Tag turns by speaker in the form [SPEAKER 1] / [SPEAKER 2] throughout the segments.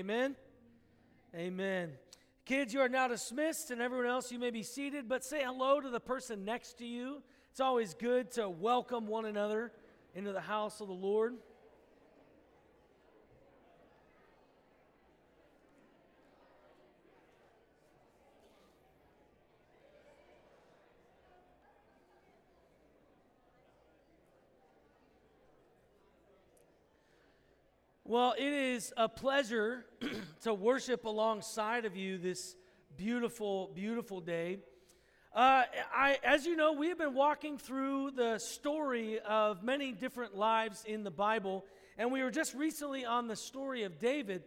[SPEAKER 1] Amen. Amen. Kids, you are now dismissed, and everyone else, you may be seated, but say hello to the person next to you. It's always good to welcome one another into the house of the Lord. Well, it is a pleasure to worship alongside of you this beautiful, beautiful day. Uh, I, as you know, we have been walking through the story of many different lives in the Bible, and we were just recently on the story of David.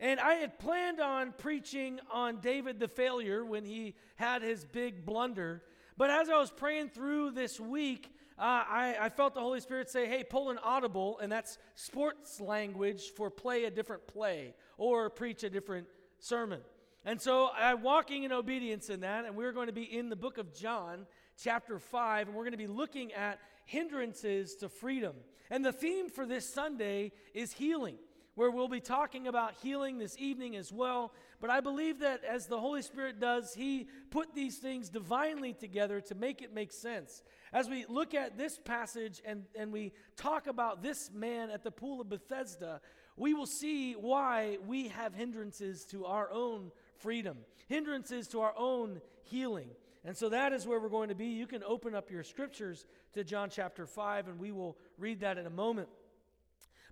[SPEAKER 1] And I had planned on preaching on David the failure when he had his big blunder. But as I was praying through this week, uh, I, I, felt the Holy Spirit say, hey, pull an audible, and that's sports language for play a different play or preach a different sermon. And so I'm walking in obedience in that, and we're going to be in the book of John, chapter 5, and we're going to be looking at hindrances to freedom. And the theme for this Sunday is healing where we'll be talking about healing this evening as well. But I believe that as the Holy Spirit does, He put these things divinely together to make it make sense. As we look at this passage and, and we talk about this man at the pool of Bethesda, we will see why we have hindrances to our own freedom, hindrances to our own healing. And so that is where we're going to be. You can open up your scriptures to John chapter 5, and we will read that in a moment.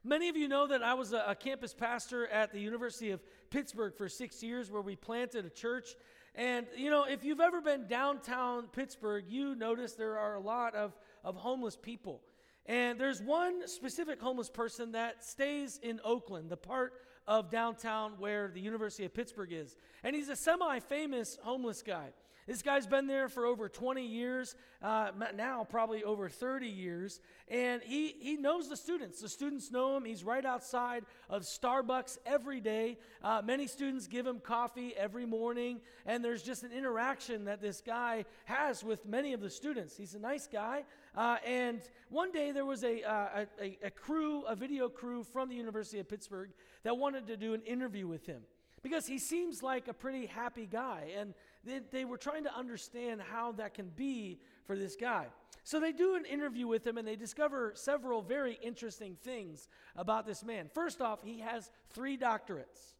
[SPEAKER 1] Many of you know that I was a, a, campus pastor at the University of Pittsburgh for six years, where we planted a church. And, you know, if you've ever been downtown Pittsburgh, you notice there are a lot of, of homeless people. And there's one specific homeless person that stays in Oakland, the part of downtown where the University of Pittsburgh is. And he's a semi famous homeless guy. This guy's been there for over 20 years, uh, now probably over 30 years, and he, he knows the students. The students know him. He's right outside of Starbucks every day. Uh, many students give him coffee every morning, and there's just an interaction that this guy has with many of the students. He's a nice guy. Uh, and one day there was a, uh, a, a crew, a video crew from the University of Pittsburgh that wanted to do an interview with him because he seems like a pretty happy guy. And they, they were trying to understand how that can be for this guy. So they do an interview with him and they discover several very interesting things about this man. First off, he has three doctorates.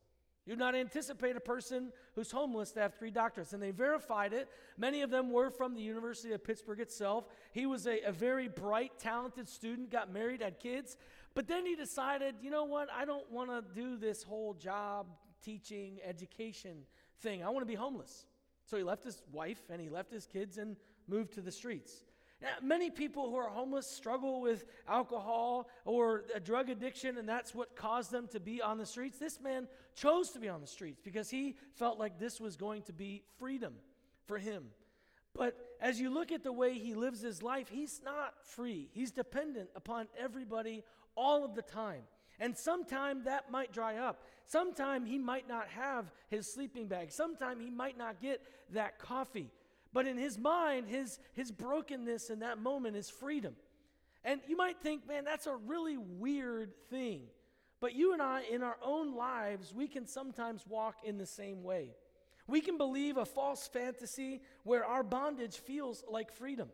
[SPEAKER 1] You'd not anticipate a person who's homeless to have three doctorates. And they verified it. Many of them were from the University of Pittsburgh itself. He was a, a very bright, talented student, got married, had kids. But then he decided, you know what? I don't want to do this whole job, teaching, education thing. I want to be homeless. So he left his wife and he left his kids and moved to the streets. Now, many people who are homeless struggle with alcohol or a drug addiction, and that's what caused them to be on the streets. This man chose to be on the streets because he felt like this was going to be freedom for him. But as you look at the way he lives his life, he's not free. He's dependent upon everybody all of the time. And sometime that might dry up. Sometime he might not have his sleeping bag. Sometime he might not get that coffee. But in his mind, his, his brokenness in that moment is freedom. And you might think, man, that's a really weird thing. But you and I, in our own lives, we can sometimes walk in the same way. We can believe a false fantasy where our bondage feels like freedom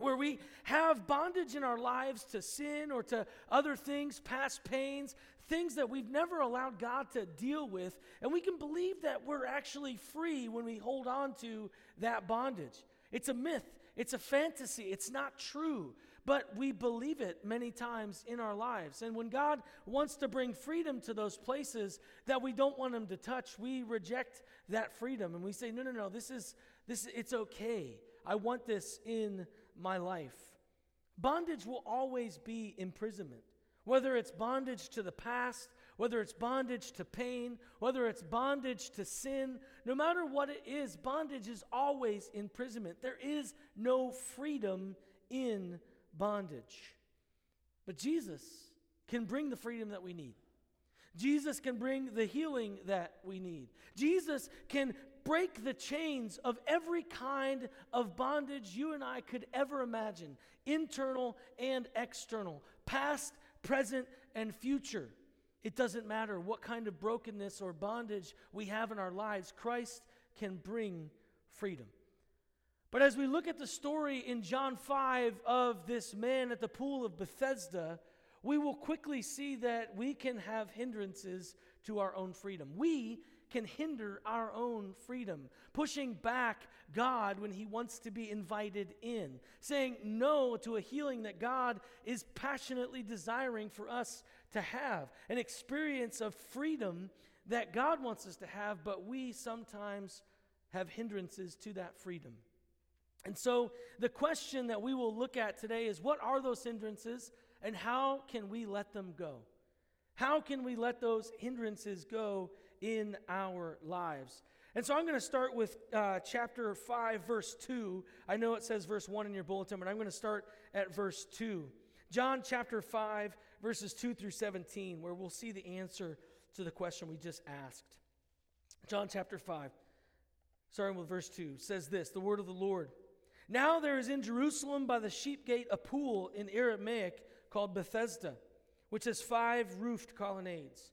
[SPEAKER 1] where we have bondage in our lives to sin or to other things, past pains, things that we've never allowed God to deal with, and we can believe that we're actually free when we hold on to that bondage. It's a myth, it's a fantasy, it's not true, but we believe it many times in our lives. And when God wants to bring freedom to those places that we don't want Him to touch, we reject that freedom and we say, no, no, no, this is, this, it's okay. I want this in my life. Bondage will always be imprisonment. Whether it's bondage to the past, whether it's bondage to pain, whether it's bondage to sin, no matter what it is, bondage is always imprisonment. There is no freedom in bondage. But Jesus can bring the freedom that we need. Jesus can bring the healing that we need. Jesus can break the chains of every kind of bondage you and I could ever imagine internal and external, past, present, and future. It doesn't matter what kind of brokenness or bondage we have in our lives, Christ can bring freedom. But as we look at the story in John 5 of this man at the pool of Bethesda, we will quickly see that we can have hindrances to our own freedom. We can hinder our own freedom, pushing back God when He wants to be invited in, saying no to a healing that God is passionately desiring for us to have, an experience of freedom that God wants us to have, but we sometimes have hindrances to that freedom. And so, the question that we will look at today is what are those hindrances and how can we let them go? How can we let those hindrances go in our lives? And so I'm going to start with uh, chapter 5, verse 2. I know it says verse 1 in your bulletin, but I'm going to start at verse 2. John chapter 5, verses 2 through 17, where we'll see the answer to the question we just asked. John chapter 5, starting with verse 2, says this The word of the Lord. Now there is in Jerusalem by the sheep gate a pool in Aramaic called Bethesda, which has five roofed colonnades.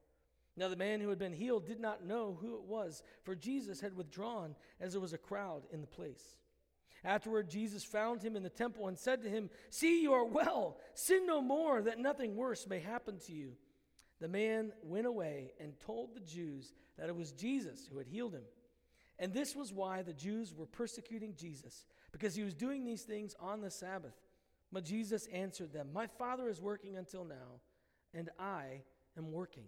[SPEAKER 1] Now, the man who had been healed did not know who it was, for Jesus had withdrawn as there was a crowd in the place. Afterward, Jesus found him in the temple and said to him, See, you are well. Sin no more, that nothing worse may happen to you. The man went away and told the Jews that it was Jesus who had healed him. And this was why the Jews were persecuting Jesus, because he was doing these things on the Sabbath. But Jesus answered them, My Father is working until now, and I am working.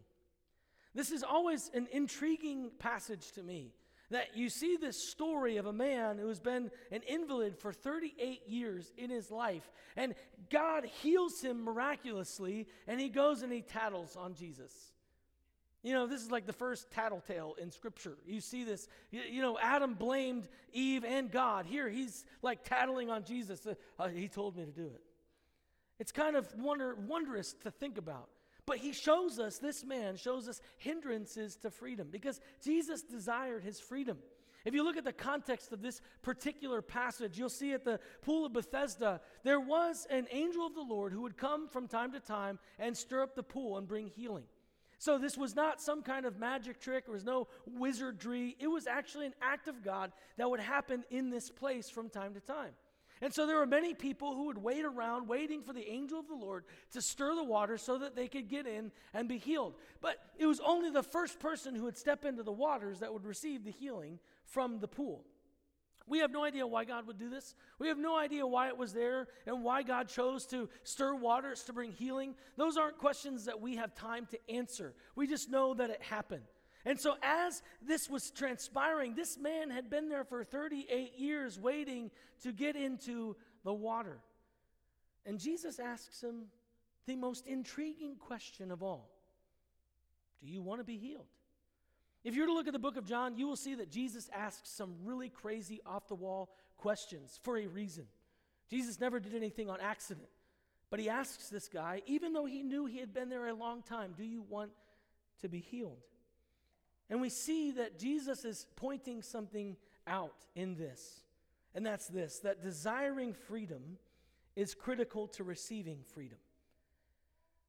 [SPEAKER 1] This is always an intriguing passage to me that you see this story of a man who's been an invalid for 38 years in his life, and God heals him miraculously, and he goes and he tattles on Jesus. You know, this is like the first tattletale in Scripture. You see this, you, know, Adam blamed Eve and God. Here, he's like tattling on Jesus. Uh, uh, he told me to do it. It's kind of wonder, wondrous to think about. But he shows us, this man shows us hindrances to freedom because Jesus desired his freedom. If you look at the context of this particular passage, you'll see at the pool of Bethesda, there was an angel of the Lord who would come from time to time and stir up the pool and bring healing. So this was not some kind of magic trick, there was no wizardry. It was actually an act of God that would happen in this place from time to time. And so there were many people who would wait around, waiting for the angel of the Lord to stir the water so that they could get in and be healed. But it was only the first person who would step into the waters that would receive the healing from the pool. We have no idea why God would do this. We have no idea why it was there and why God chose to stir waters to bring healing. Those aren't questions that we have time to answer. We just know that it happened. And so, as this was transpiring, this man had been there for 38 years waiting to get into the water. And Jesus asks him the most intriguing question of all Do you want to be healed? If you're to look at the book of John, you will see that Jesus asks some really crazy, off the wall questions for a reason. Jesus never did anything on accident. But he asks this guy, even though he knew he had been there a long time, Do you want to be healed? And we see that Jesus is pointing something out in this. And that's this that desiring freedom is critical to receiving freedom.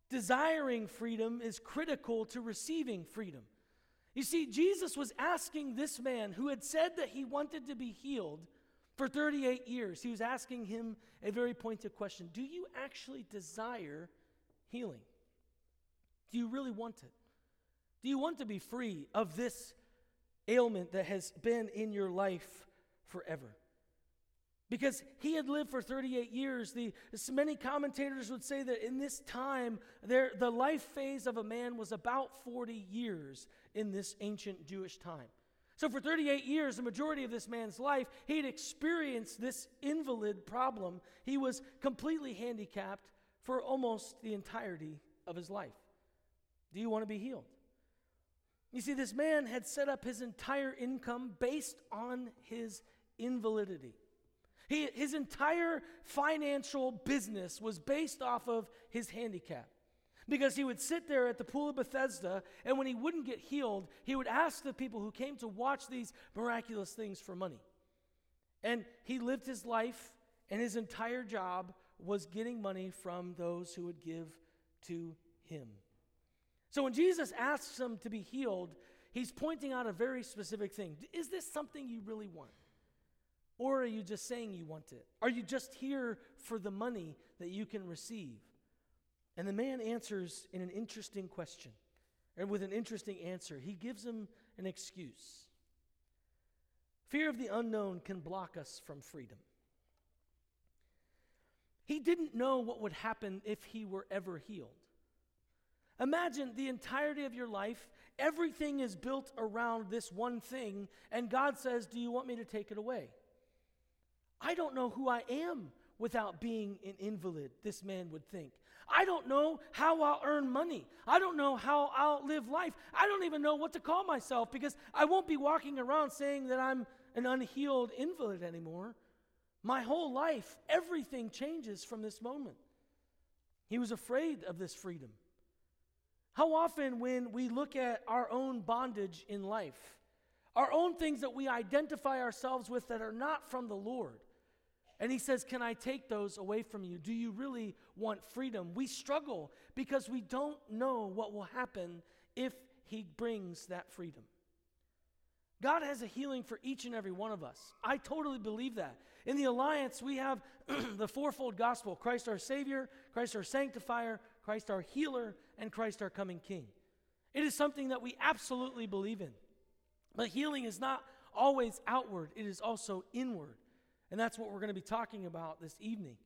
[SPEAKER 1] Desiring freedom is critical to receiving freedom. You see, Jesus was asking this man who had said that he wanted to be healed for 38 years, he was asking him a very pointed question Do you actually desire healing? Do you really want it? Do you want to be free of this ailment that has been in your life forever. Because he had lived for 38 years, the, many commentators would say that in this time, there, the life phase of a man was about 40 years in this ancient Jewish time. So, for 38 years, the majority of this man's life, he'd experienced this invalid problem. He was completely handicapped for almost the entirety of his life. Do you want to be healed? You see, this man had set up his entire income based on his invalidity. He, his entire financial business was based off of his handicap. Because he would sit there at the pool of Bethesda, and when he wouldn't get healed, he would ask the people who came to watch these miraculous things for money. And he lived his life, and his entire job was getting money from those who would give to him. So when Jesus asks him to be healed, he's pointing out a very specific thing. Is this something you really want? Or are you just saying you want it? Are you just here for the money that you can receive? And the man answers in an interesting question, and with an interesting answer. He gives him an excuse. Fear of the unknown can block us from freedom. He didn't know what would happen if he were ever healed. Imagine the entirety of your life, everything is built around this one thing, and God says, Do you want me to take it away? I don't know who I am without being an invalid, this man would think. I don't know how I'll earn money. I don't know how I'll live life. I don't even know what to call myself because I won't be walking around saying that I'm an unhealed invalid anymore. My whole life, everything changes from this moment. He was afraid of this freedom. How often, when we look at our own bondage in life, our own things that we identify ourselves with that are not from the Lord, and he says, Can I take those away from you? Do you really want freedom? We struggle because we don't know what will happen if he brings that freedom. God has a healing for each and every one of us. I totally believe that. In the alliance, we have the fourfold gospel Christ our Savior, Christ our Sanctifier, Christ our Healer, and Christ our coming King. It is something that we absolutely believe in. But healing is not always outward, it is also inward. And that's what we're going to be talking about this evening.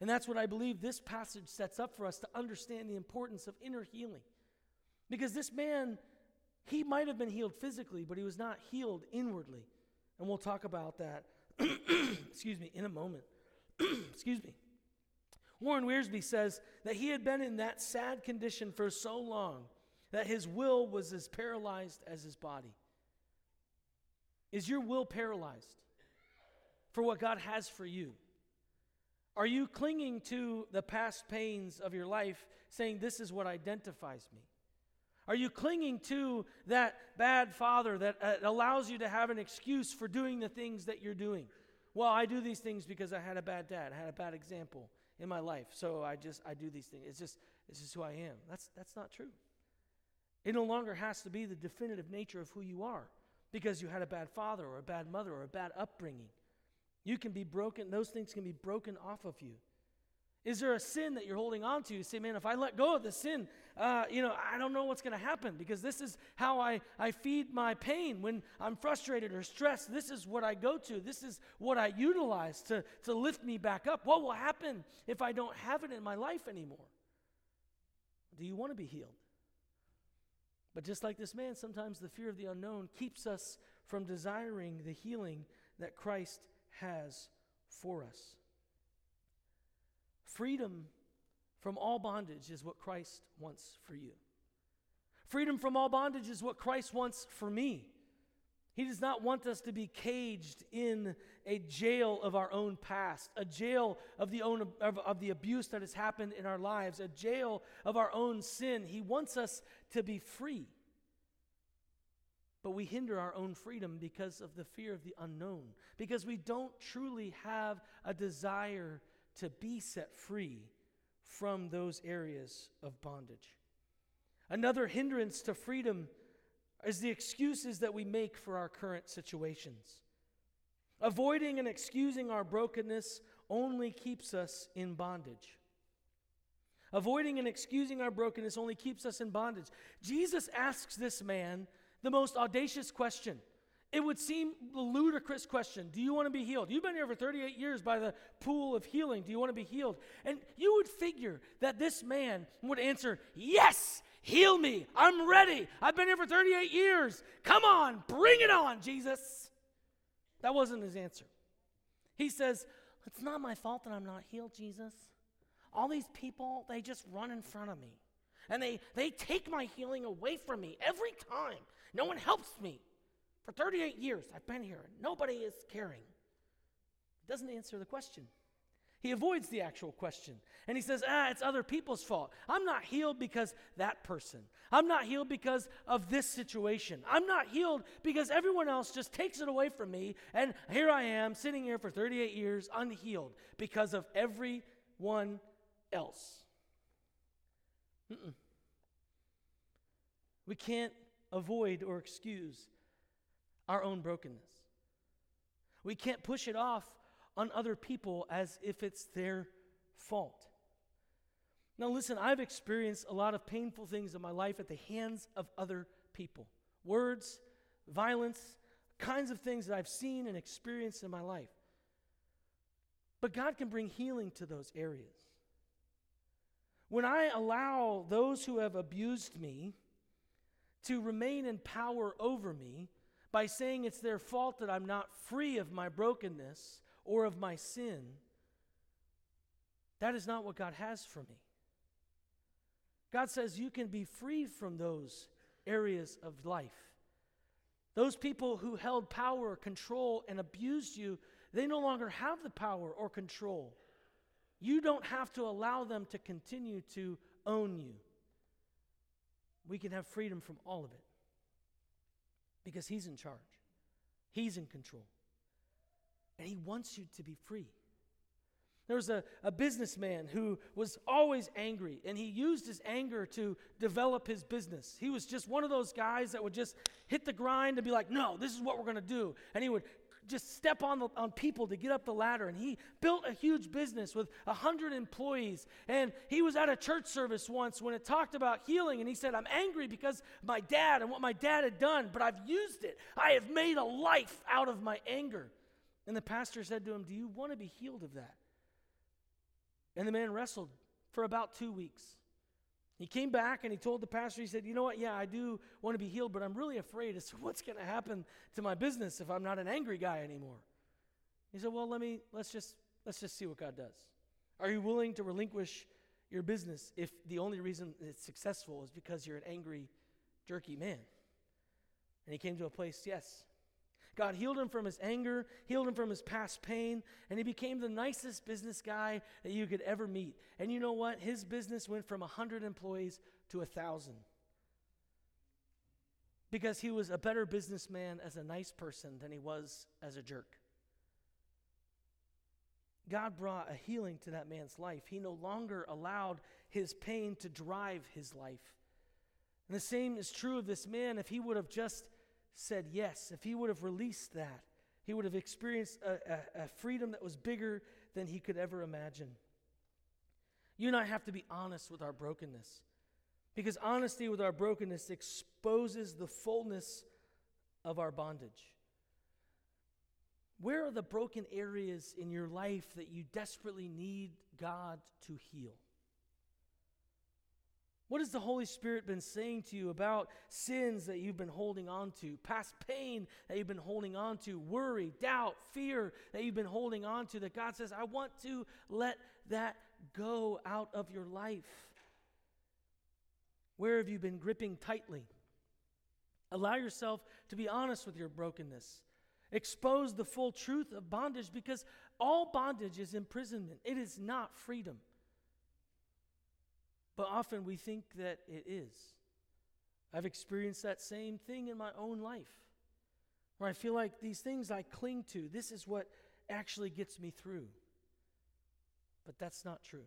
[SPEAKER 1] And that's what I believe this passage sets up for us to understand the importance of inner healing. Because this man, he might have been healed physically, but he was not healed inwardly. And we'll talk about that, excuse me, in a moment. excuse me. Warren Wiersbe says that he had been in that sad condition for so long that his will was as paralyzed as his body. Is your will paralyzed? for what God has for you? Are you clinging to the past pains of your life, saying, This is what identifies me? Are you clinging to that bad father that uh, allows you to have an excuse for doing the things that you're doing? Well, I do these things because I had a bad dad, I had a bad example in my life, so I just I do these things. It's just it's just who I am. That's that's not true. It no longer has to be the definitive nature of who you are because you had a bad father or a bad mother or a bad upbringing. You can be broken, those things can be broken off of you. Is there a sin that you're holding on to? You say, man, if I let go of the sin, uh, you know, I don't know what's going to happen because this is how I, I feed my pain when I'm frustrated or stressed. This is what I go to. This is what I utilize to, to lift me back up. What will happen if I don't have it in my life anymore? Do you want to be healed? But just like this man, sometimes the fear of the unknown keeps us from desiring the healing that Christ has for us. Freedom from all bondage is what Christ wants for you. Freedom from all bondage is what Christ wants for me. He does not want us to be caged in a jail of our own past, a jail of the, own, of, of, the abuse that has happened in our lives, a jail of our own sin. He wants us to be free. But we hinder our own freedom because of the fear of the unknown, because we don't truly have a desire to be set free from those areas of bondage. Another hindrance to freedom is the excuses that we make for our current situations. Avoiding and excusing our brokenness only keeps us in bondage. Avoiding and excusing our brokenness only keeps us in bondage. Jesus asks this man the most audacious question. It would seem a ludicrous question. Do you want to be healed? You've been here for 38 years by the pool of healing. Do you want to be healed? And you would figure that this man would answer, Yes, heal me. I'm ready. I've been here for 38 years. Come on, bring it on, Jesus. That wasn't his answer. He says, It's not my fault that I'm not healed, Jesus. All these people, they just run in front of me. And they, they take my healing away from me every time. No one helps me. For 38 years, I've been here. Nobody is caring. Doesn't answer the question. He avoids the actual question. And he says, ah, it's other people's fault. I'm not healed because that person. I'm not healed because of this situation. I'm not healed because everyone else just takes it away from me. And here I am sitting here for 38 years unhealed because of everyone else. Mm-mm. We can't avoid or excuse our own brokenness. We can't push it off on other people as if it's their fault. Now, listen, I've experienced a lot of painful things in my life at the hands of other people words, violence, kinds of things that I've seen and experienced in my life. But God can bring healing to those areas. When I allow those who have abused me to remain in power over me, by saying it's their fault that I'm not free of my brokenness or of my sin, that is not what God has for me. God says you can be free from those areas of life. Those people who held power, control, and abused you, they no longer have the power or control. You don't have to allow them to continue to own you. We can have freedom from all of it because He's in charge, He's in control. And He wants you to be free. There was a, a businessman who was always angry, and he used his anger to develop his business. He was just one of those guys that would just hit the grind and be like, No, this is what we're going to do. And he would just step on, the, on people to get up the ladder. And he built a huge business with 100 employees. And he was at a church service once when it talked about healing. And he said, I'm angry because my dad and what my dad had done, but I've used it. I have made a life out of my anger. And the pastor said to him, Do you want to be healed of that? And the man wrestled for about two weeks. He came back and he told the pastor, he said, You know what? Yeah, I do want to be healed, but I'm really afraid as to what's going to happen to my business if I'm not an angry guy anymore. He said, Well, let me, let's just, let's just see what God does. Are you willing to relinquish your business if the only reason it's successful is because you're an angry, jerky man? And he came to a place, yes, God healed him from his anger, healed him from his past pain, and he became the nicest business guy that you could ever meet. And you know what? His business went from 100 employees to 1,000. Because he was a better businessman as a nice person than he was as a jerk. God brought a healing to that man's life. He no longer allowed his pain to drive his life. And the same is true of this man if he would have just said yes, if he would have released that, he would have experienced a, a, a, freedom that was bigger than he could ever imagine. You and I have to be honest with our brokenness because honesty with our brokenness exposes the fullness of our bondage. Where are the broken areas in your life that you desperately need God to heal? What has the Holy Spirit been saying to you about sins that you've been holding on to, past pain that you've been holding on to, worry, doubt, fear that you've been holding on to, that God says, I want to let that go out of your life? Where have you been gripping tightly? Allow yourself to be honest with your brokenness. Expose the full truth of bondage because all bondage is imprisonment, it is not freedom. But often we think that it is. I've experienced that same thing in my own life, where I feel like these things I cling to, this is what actually gets me through. But that's not true.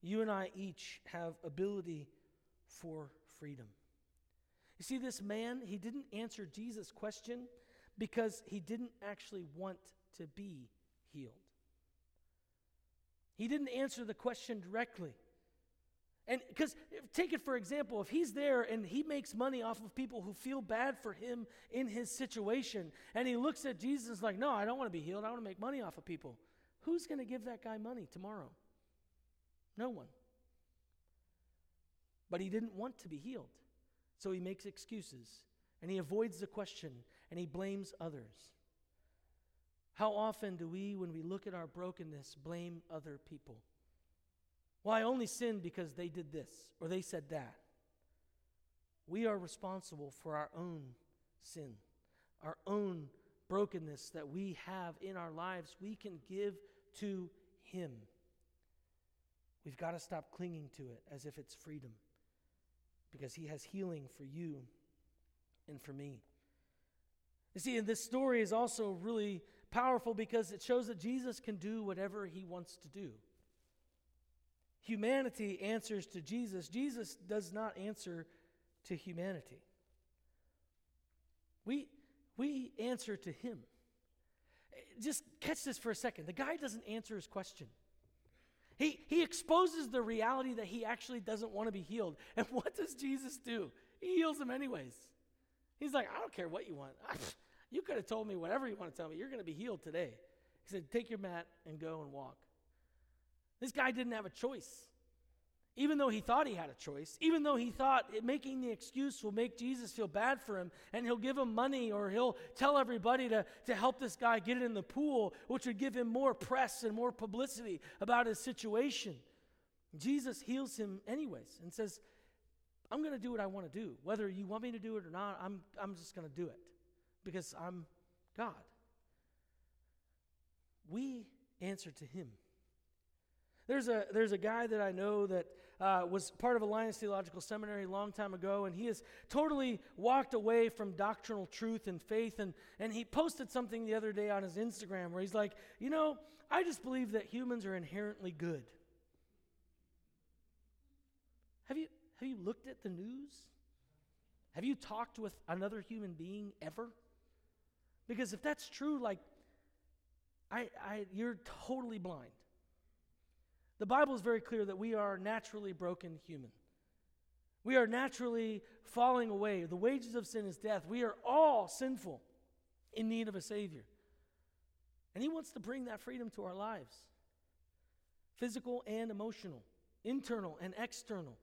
[SPEAKER 1] You and I each have ability for freedom. You see, this man, he didn't answer Jesus' question because he didn't actually want to be healed. He didn't answer the question directly. And because take it for example, if he's there and he makes money off of people who feel bad for him in his situation, and he looks at Jesus like, no, I don't want to be healed. I want to make money off of people. Who's going to give that guy money tomorrow? No one. But he didn't want to be healed. So he makes excuses and he avoids the question and he blames others. How often do we, when we look at our brokenness, blame other people? Well, I only sinned because they did this or they said that. We are responsible for our own sin, our own brokenness that we have in our lives. We can give to Him. We've got to stop clinging to it as if it's freedom because He has healing for you and for me. You see, and this story is also really powerful because it shows that Jesus can do whatever He wants to do. Humanity answers to Jesus, Jesus does not answer to humanity. We, we answer to Him. Just catch this for a second. The guy doesn't answer his question. He, he exposes the reality that he actually doesn't want to be healed. And what does Jesus do? He heals him anyways. He's like, I don't care what you want. you could have told me whatever you want to tell me. You're going to be healed today. He said, Take your mat and go and walk. This guy didn't have a choice. Even though he thought he had a choice, even though he thought making the excuse will make Jesus feel bad for him and he'll give him money or he'll tell everybody to, to help this guy get it in the pool, which would give him more press and more publicity about his situation. Jesus heals him anyways and says, I'm going to do what I want to do. Whether you want me to do it or not, I'm, I'm just going to do it because I'm God. We answer to him. There's a, there's a guy that I know that uh, was part of Alliance Theological Seminary a long time ago, and he has totally walked away from doctrinal truth and faith. And, and he posted something the other day on his Instagram where he's like, You know, I just believe that humans are inherently good. Have you, have you looked at the news? Have you talked with another human being ever? Because if that's true, like, I, I, you're totally blind. The Bible is very clear that we are naturally broken human. We are naturally falling away. The wages of sin is death. We are all sinful in need of a Savior. And He wants to bring that freedom to our lives physical and emotional, internal and external.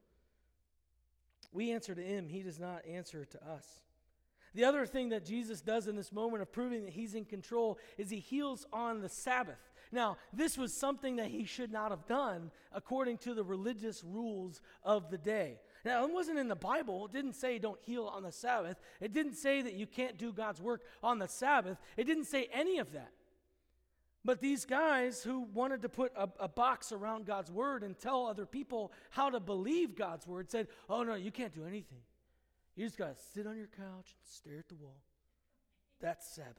[SPEAKER 1] We answer to Him, He does not answer to us. The other thing that Jesus does in this moment of proving that He's in control is He heals on the Sabbath. Now, this was something that he should not have done according to the religious rules of the day. Now, it wasn't in the Bible. It didn't say don't heal on the Sabbath. It didn't say that you can't do God's work on the Sabbath. It didn't say any of that. But these guys who wanted to put a, a, box around God's word and tell other people how to believe God's word said, oh, no, you can't do anything. You just got to sit on your couch and stare at the wall. That's Sabbath.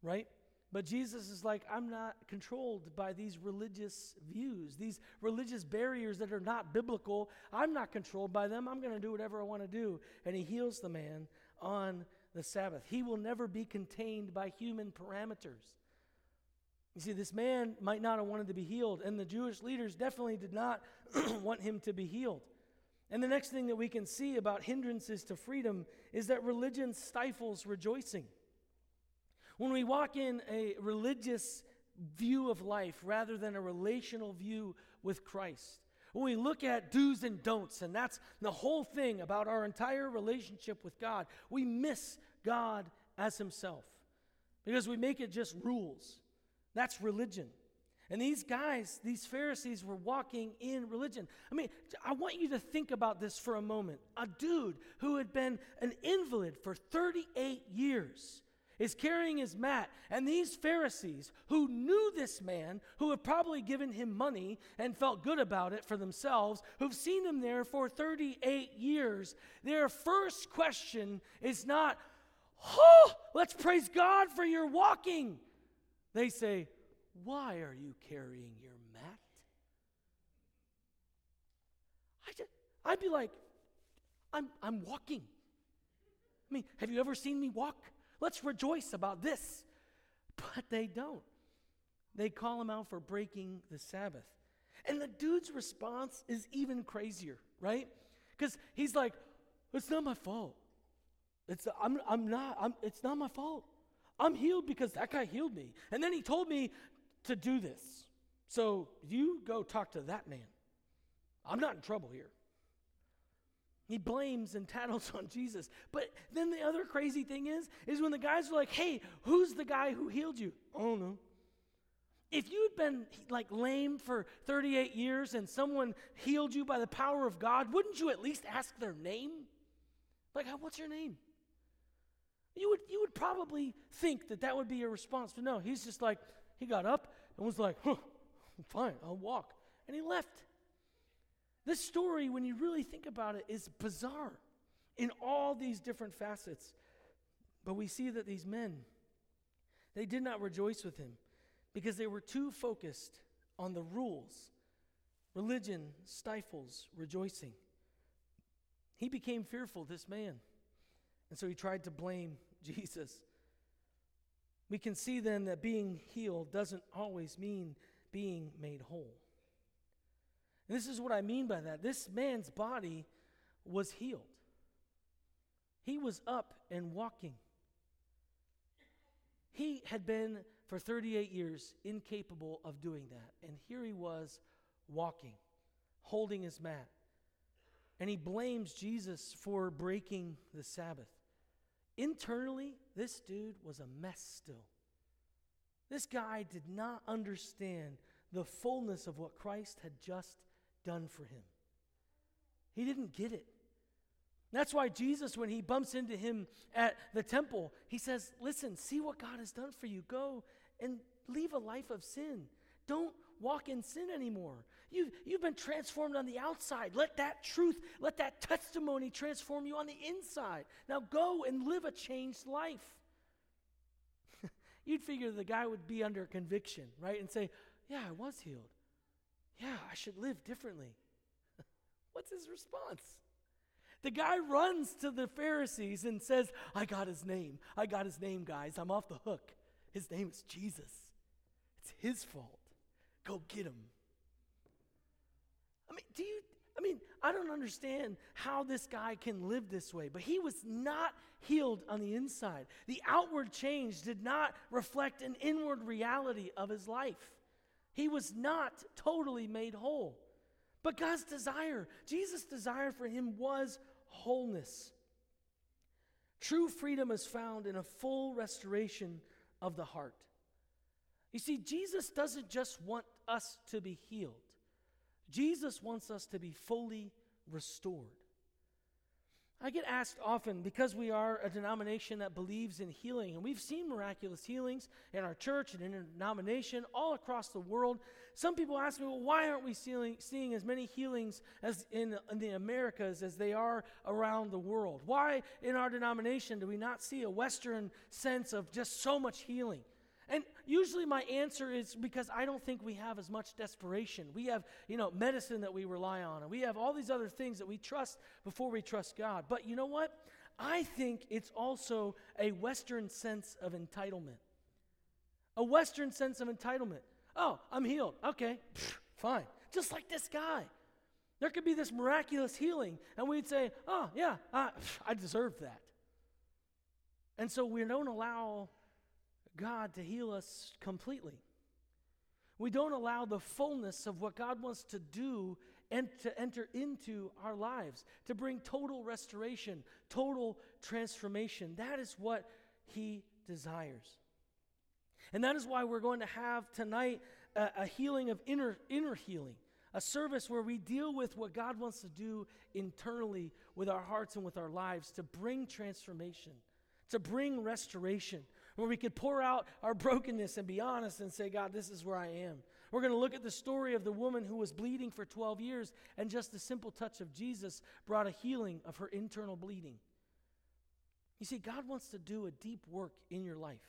[SPEAKER 1] Right? But Jesus is like, I'm not controlled by these religious views, these religious barriers that are not biblical. I'm not controlled by them. I'm going to do whatever I want to do. And he heals the man on the Sabbath. He will never be contained by human parameters. You see, this man might not have wanted to be healed, and the Jewish leaders definitely did not want him to be healed. And the next thing that we can see about hindrances to freedom is that religion stifles rejoicing. When we walk in a religious view of life rather than a relational view with Christ, when we look at do's and don'ts, and that's the whole thing about our entire relationship with God, we miss God as Himself because we make it just rules. That's religion. And these guys, these Pharisees, were walking in religion. I mean, I want you to think about this for a moment. A dude who had been an invalid for 38 years is carrying his mat. And these Pharisees, who knew this man, who have probably given him money and felt good about it for themselves, who've seen him there for 38 years, their first question is not, Oh, let's praise God for your walking. They say, Why are you carrying your mat? I just, I'd be like, I'm, I'm walking. I mean, have you ever seen me walk? Let's rejoice about this. But they don't. They call him out for breaking the Sabbath. And the dude's response is even crazier, right? Because he's like, it's not my fault. It's, I'm, I'm not, I'm, it's not my fault. I'm healed because that guy healed me. And then he told me to do this. So you go talk to that man. I'm not in trouble here. He blames and tattles on Jesus. But then the other crazy thing is, is when the guys are like, hey, who's the guy who healed you? Oh no. If you'd been like lame for 38 years and someone healed you by the power of God, wouldn't you at least ask their name? Like, what's your name? You would, you would probably think that that would be your response. But no, he's just like, he got up and was like, huh, fine, I'll walk. And he left. This story, when you really think about it, is bizarre in all these different facets. But we see that these men, they did not rejoice with him because they were too focused on the rules. Religion stifles rejoicing. He became fearful, this man. And so he tried to blame Jesus. We can see then that being healed doesn't always mean being made whole. And this is what I mean by that. This man's body was healed, he was up and walking. He had been for 38 years incapable of doing that. And here he was walking, holding his mat. And he blames Jesus for breaking the Sabbath. Internally, this dude was a mess still. This guy did not understand the fullness of what Christ had just done for him. He didn't get it. That's why Jesus, when he bumps into him at the temple, he says, Listen, see what God has done for you. Go and leave a life of sin. Don't walk in sin anymore. You've, you've been transformed on the outside. Let that truth, let that testimony transform you on the inside. Now go and live a changed life. You'd figure the guy would be under conviction, right? And say, Yeah, I was healed. Yeah, I should live differently. What's his response? The guy runs to the Pharisees and says, I got his name. I got his name, guys. I'm off the hook. His name is Jesus. It's his fault. Go get him. I mean, do you I mean, I don't understand how this guy can live this way, but he was not healed on the inside. The outward change did not reflect an inward reality of his life. He was not totally made whole. But God's desire, Jesus' desire for him was wholeness. True freedom is found in a full restoration of the heart. You see, Jesus doesn't just want us to be healed, Jesus wants us to be fully restored. I get asked often because we are a denomination that believes in healing, and we've seen miraculous healings in our church and in our denomination all across the world. Some people ask me, well, why aren't we seeing, seeing as many healings as in, in the Americas as they are around the world? Why in our denomination do we not see a Western sense of just so much healing? And usually my answer is because I don't think we have as much desperation. We have, you know, medicine that we rely on, and we have all these other things that we trust before we trust God. But you know what? I think it's also a Western sense of entitlement. A Western sense of entitlement. Oh, I'm healed. Okay, fine. Just like this guy. There could be this miraculous healing, and we'd say, oh, yeah, I, I deserve that. And so we don't allow God to heal us completely. We don't allow the fullness of what God wants to do and to enter into our lives, to bring total restoration, total transformation. That is what He desires. And that is why we're going to have tonight a, a healing of inner, inner healing, a service where we deal with what God wants to do internally with our hearts and with our lives to bring transformation, to bring restoration, where we could pour out our brokenness and be honest and say, God, this is where I am. We're going to look at the story of the woman who was bleeding for 12 years, and just the simple touch of Jesus brought a healing of her internal bleeding. You see, God wants to do a deep work in your life.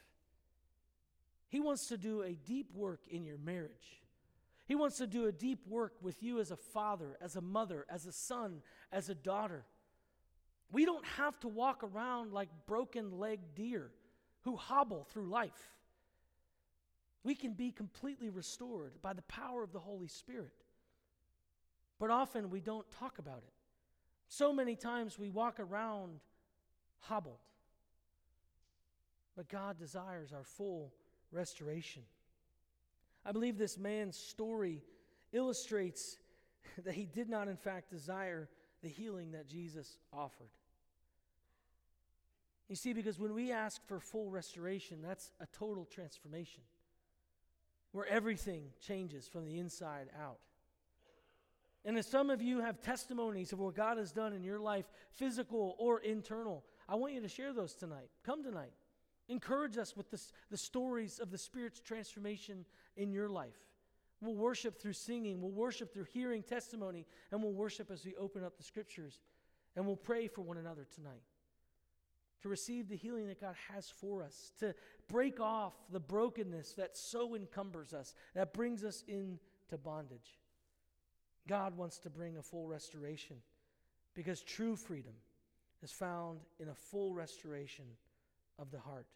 [SPEAKER 1] He wants to do a deep work in your marriage. He wants to do a deep work with you as a father, as a mother, as a son, as a daughter. We don't have to walk around like broken legged deer who hobble through life. We can be completely restored by the power of the Holy Spirit. But often we don't talk about it. So many times we walk around hobbled. But God desires our full restoration. I believe this man's story illustrates that he did not, in fact, desire the healing that Jesus offered. You see, because when we ask for full restoration, that's a total transformation where everything changes from the inside out. And as some of you have testimonies of what God has done in your life, physical or internal, I want you to share those tonight. Come tonight. Encourage us with this, the stories of the Spirit's transformation in your life. We'll worship through singing, we'll worship through hearing testimony, and we'll worship as we open up the scriptures. And we'll pray for one another tonight to receive the healing that God has for us, to break off the brokenness that so encumbers us, that brings us into bondage. God wants to bring a full restoration because true freedom is found in a full restoration of the heart.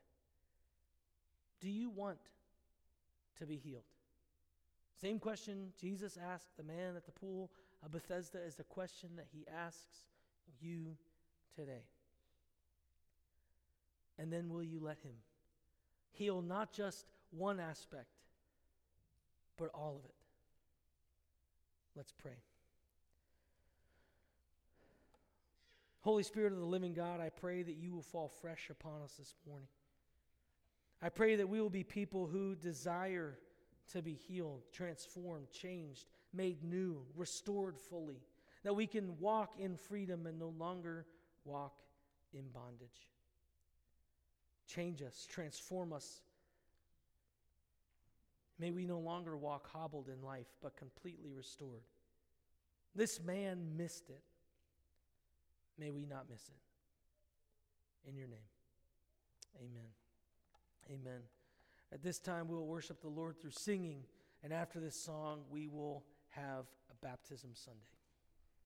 [SPEAKER 1] Do you want to be healed? Same question Jesus asked the man at the pool of Bethesda is the question that he asks you today. And then will you let him heal not just one aspect, but all of it? Let's pray. Holy Spirit of the living God, I pray that you will fall fresh upon us this morning. I pray that we will be people who desire to be healed, transformed, changed, made new, restored fully, that we can walk in freedom and no longer walk in bondage. Change us, transform us. May we no longer walk hobbled in life, but completely restored. This man missed it. May we not miss it. In your name. Amen. Amen. At this time, we will worship the Lord through singing, and after this song, we will have a baptism Sunday.